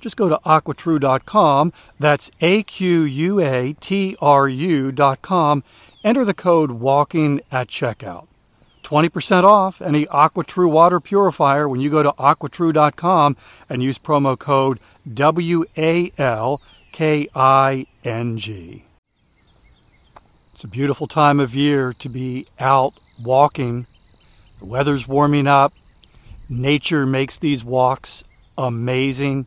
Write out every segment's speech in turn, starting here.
Just go to aquatrue.com, that's A Q U A T R U.com, enter the code WALKING at checkout. 20% off any AquaTrue water purifier when you go to aquatrue.com and use promo code W A L K I N G. It's a beautiful time of year to be out walking. The weather's warming up. Nature makes these walks amazing.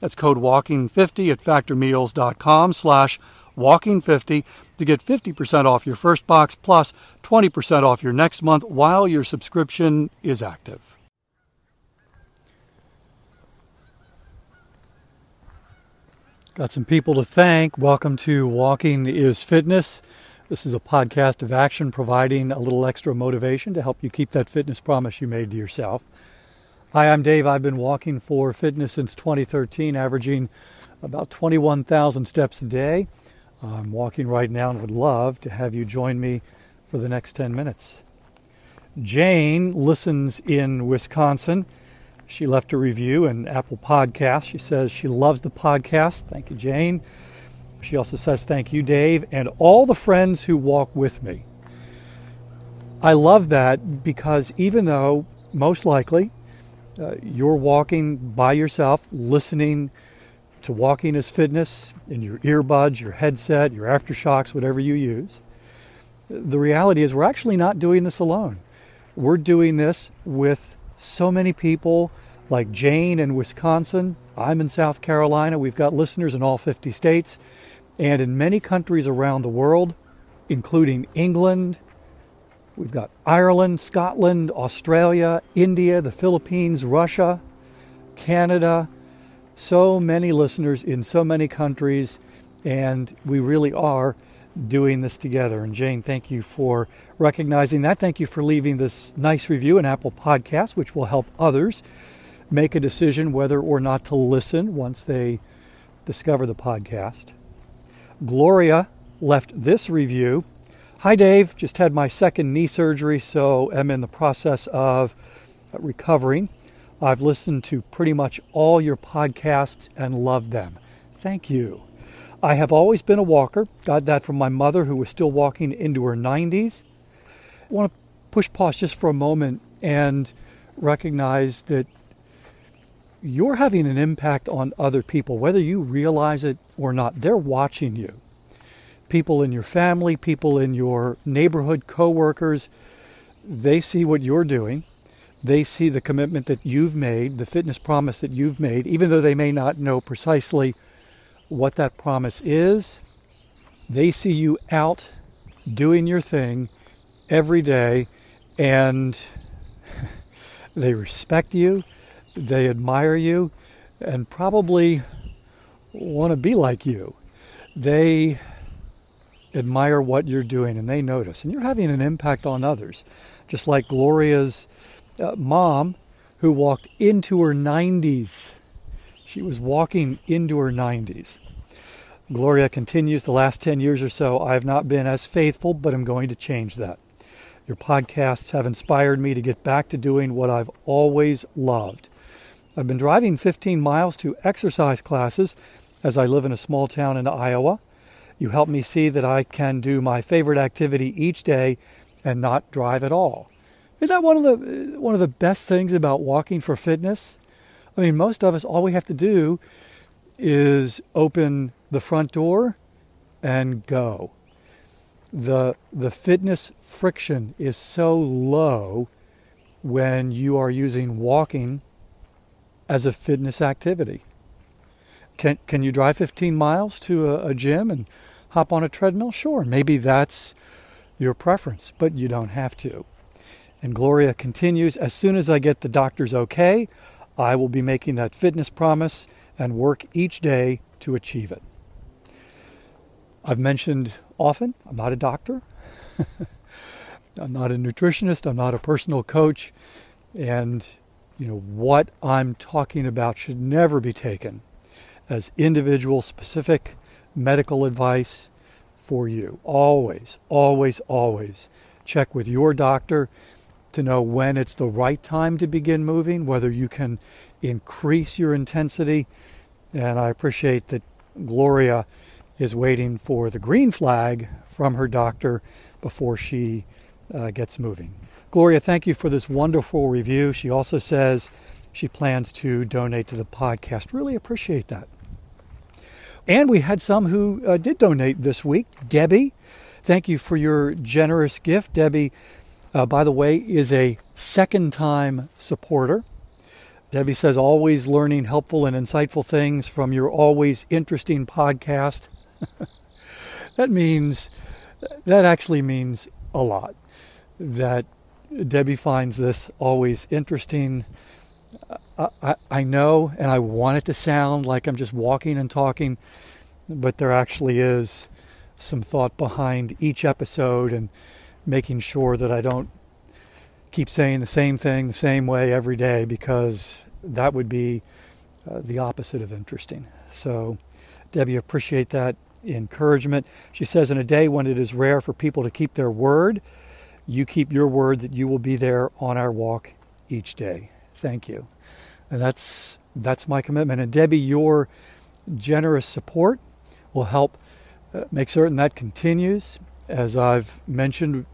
That's code WALKING50 at factormeals.com slash WALKING50 to get 50% off your first box plus 20% off your next month while your subscription is active. Got some people to thank. Welcome to Walking is Fitness. This is a podcast of action providing a little extra motivation to help you keep that fitness promise you made to yourself. Hi, I'm Dave. I've been walking for fitness since 2013, averaging about 21,000 steps a day. I'm walking right now and would love to have you join me for the next 10 minutes. Jane listens in Wisconsin. She left a review in Apple Podcast. She says she loves the podcast. Thank you, Jane. She also says thank you, Dave, and all the friends who walk with me. I love that because even though most likely uh, you're walking by yourself, listening to Walking is Fitness in your earbuds, your headset, your AfterShokz, whatever you use. The reality is, we're actually not doing this alone. We're doing this with so many people like Jane in Wisconsin. I'm in South Carolina. We've got listeners in all 50 states and in many countries around the world, including England, We've got Ireland, Scotland, Australia, India, the Philippines, Russia, Canada. So many listeners in so many countries, and we really are doing this together. And Jane, thank you for recognizing that. Thank you for leaving this nice review in Apple Podcast, which will help others make a decision whether or not to listen once they discover the podcast. Gloria left this review Hi, Dave. Just had my second knee surgery, so am in the process of recovering. I've listened to pretty much all your podcasts and loved them. Thank you. I have always been a walker. Got that from my mother, who was still walking into her 90s. I want to push pause just for a moment and recognize that you're having an impact on other people, whether you realize it or not. They're watching you people in your family, people in your neighborhood, coworkers, they see what you're doing. They see the commitment that you've made, the fitness promise that you've made, even though they may not know precisely what that promise is. They see you out doing your thing every day and they respect you, they admire you, and probably want to be like you. They admire what you're doing and they notice, and you're having an impact on others. Just like Gloria's uh, mom, who walked into her 90s. She was walking into her 90s. Gloria continues the last 10 years or so, I have not been as faithful, but I'm going to change that. Your podcasts have inspired me to get back to doing what I've always loved. I've been driving 15 miles to exercise classes as I live in a small town in Iowa. You help me see that I can do my favorite activity each day and not drive at all. Is that one of the uh, one of the best things about walking for fitness? I mean, most of us all we have to do is open the front door and go. The the fitness friction is so low when you are using walking as a fitness activity. Can can you drive 15 miles to a, a gym and hop on a treadmill? Sure, maybe that's your preference, but you don't have to. And Gloria continues, as soon as I get the doctor's okay, I will be making that fitness promise and work each day to achieve it. I've mentioned often, I'm not a doctor. I'm not a nutritionist. I'm not a personal coach. And, you know, what I'm talking about should never be taken as individual specific medical advice for you. Always, always, always check with your doctor to know when it's the right time to begin moving, whether you can increase your intensity. And I appreciate that Gloria is waiting for the green flag from her doctor before she uh, gets moving. Gloria, thank you for this wonderful review. She also says she plans to donate to the podcast. Really appreciate that. And we had some who uh, did donate this week. Debbie, thank you for your generous gift. Debbie uh, by the way, is a second time supporter. Debbie says, always learning helpful and insightful things from your always interesting podcast. that means, that actually means a lot. That Debbie finds this always interesting. I, I, know, and I want it to sound like I'm just walking and talking, but there actually is some thought behind each episode and making sure that I don't keep saying the same thing the same way every day because that would be uh, the opposite of interesting. So, Debbie, appreciate that encouragement. She says, in a day when it is rare for people to keep their word, you keep your word that you will be there on our walk each day. Thank you. And that's that's my commitment. And Debbie, your generous support will help uh, make certain that continues. As I've mentioned,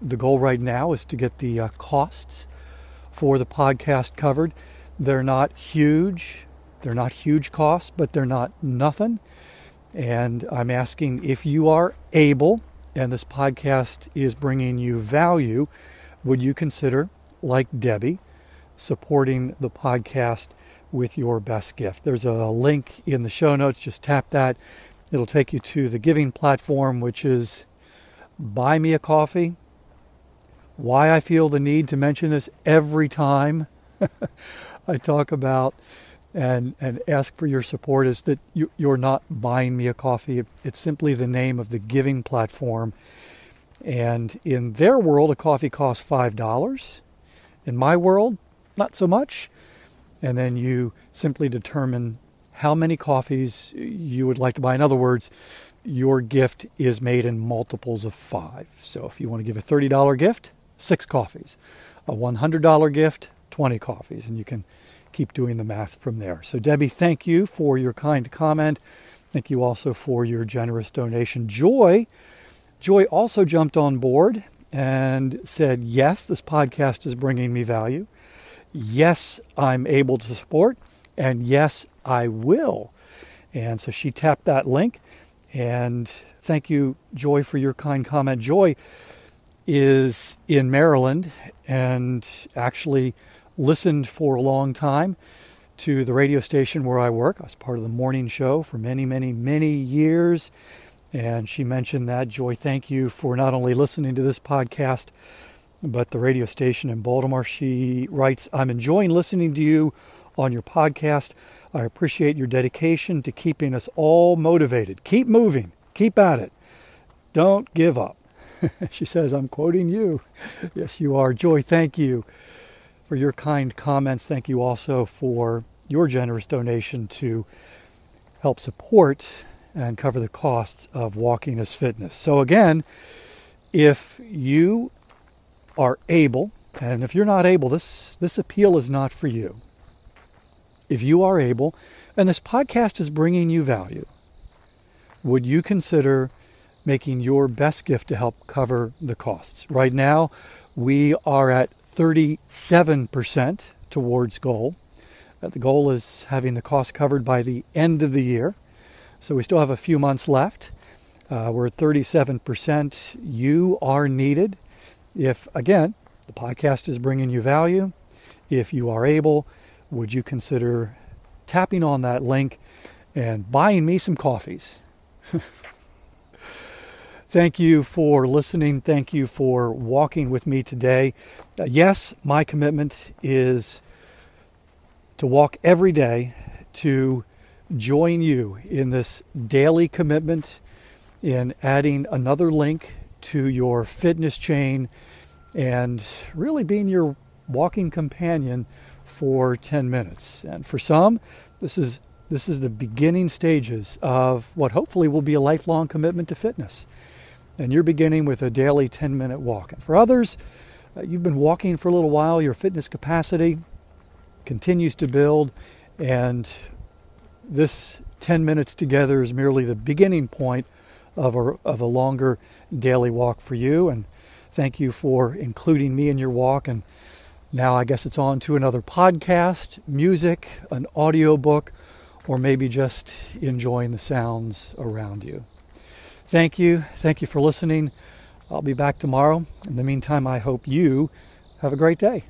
the goal right now is to get the uh, costs for the podcast covered. They're not huge. They're not huge costs, but they're not nothing. And I'm asking if you are able, and this podcast is bringing you value, would you consider, like Debbie, supporting the podcast with your best gift? There's a link in the show notes. Just tap that. It'll take you to the giving platform, which is buy me a coffee. Why I feel the need to mention this every time I talk about and, and ask for your support is that you, you're not buying me a coffee. It's simply the name of the giving platform. And in their world, a coffee costs $5. In my world, not so much. And then you simply determine how many coffees you would like to buy. In other words, your gift is made in multiples of five. So if you want to give a $30 gift, six coffees. A $100 gift, 20 coffees. And you can keep doing the math from there. So, Debbie, thank you for your kind comment. Thank you also for your generous donation. Joy, Joy also jumped on board and said, Yes, this podcast is bringing me value. Yes, I'm able to support. And yes, I will. And so she tapped that link and thank you, Joy, for your kind comment. Joy is in Maryland and actually listened for a long time to the radio station where I work. I was part of the morning show for many, many, many years. And she mentioned that. Joy, thank you for not only listening to this podcast, but the radio station in Baltimore. She writes, I'm enjoying listening to you on your podcast. I appreciate your dedication to keeping us all motivated. Keep moving, keep at it. Don't give up. she says, I'm quoting you. yes, you are. Joy, thank you for your kind comments. Thank you also for your generous donation to help support and cover the costs of walking as fitness. So, again, if you are able, and if you're not able, this, this appeal is not for you. If you are able, and this podcast is bringing you value, would you consider making your best gift to help cover the costs? Right now, we are at 37% towards goal. Uh, the goal is having the cost covered by the end of the year. So we still have a few months left. Uh, we're at 37%. You are needed. If, again, the podcast is bringing you value, if you are able, would you consider tapping on that link and buying me some coffees? Thank you for listening. Thank you for walking with me today. Uh, yes, my commitment is to walk every day to join you in this daily commitment in adding another link to your fitness chain and really being your walking companion for 10 minutes. And for some, this is this is the beginning stages of what hopefully will be a lifelong commitment to fitness and you're beginning with a daily 10 minute walk. And for others, uh, you've been walking for a little while, your fitness capacity continues to build, and this 10 minutes together is merely the beginning point of a, of a longer daily walk for you. And thank you for including me in your walk. And now I guess it's on to another podcast, music, an audio book, or maybe just enjoying the sounds around you. Thank you. Thank you for listening. I'll be back tomorrow. In the meantime, I hope you have a great day.